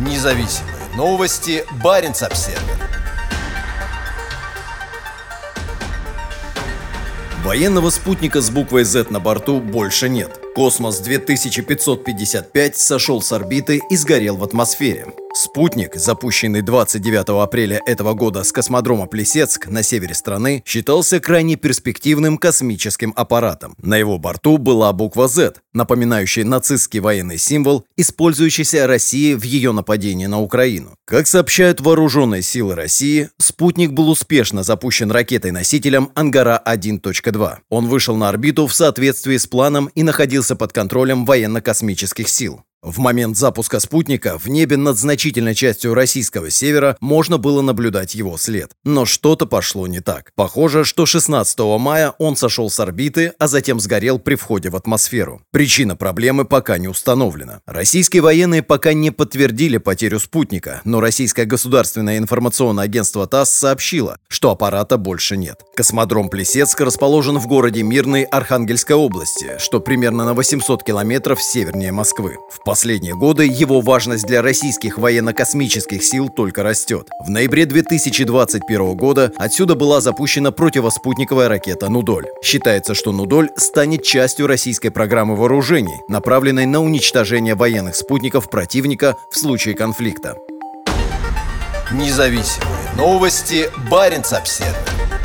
Независимые новости. Барин обсерва Военного спутника с буквой Z на борту больше нет. Космос 2555 сошел с орбиты и сгорел в атмосфере. Спутник, запущенный 29 апреля этого года с космодрома Плесецк на севере страны, считался крайне перспективным космическим аппаратом. На его борту была буква Z, напоминающая нацистский военный символ, использующийся Россией в ее нападении на Украину. Как сообщают вооруженные силы России, спутник был успешно запущен ракетой-носителем «Ангара-1.2». Он вышел на орбиту в соответствии с планом и находился под контролем военно-космических сил. В момент запуска спутника в небе над значительной частью российского севера можно было наблюдать его след. Но что-то пошло не так. Похоже, что 16 мая он сошел с орбиты, а затем сгорел при входе в атмосферу. Причина проблемы пока не установлена. Российские военные пока не подтвердили потерю спутника, но российское государственное информационное агентство ТАСС сообщило, что аппарата больше нет. Космодром Плесецк расположен в городе Мирный Архангельской области, что примерно на 800 километров севернее Москвы. В последние годы его важность для российских военно-космических сил только растет. В ноябре 2021 года отсюда была запущена противоспутниковая ракета «Нудоль». Считается, что «Нудоль» станет частью российской программы вооружений, направленной на уничтожение военных спутников противника в случае конфликта. Независимые новости. Барин обседный.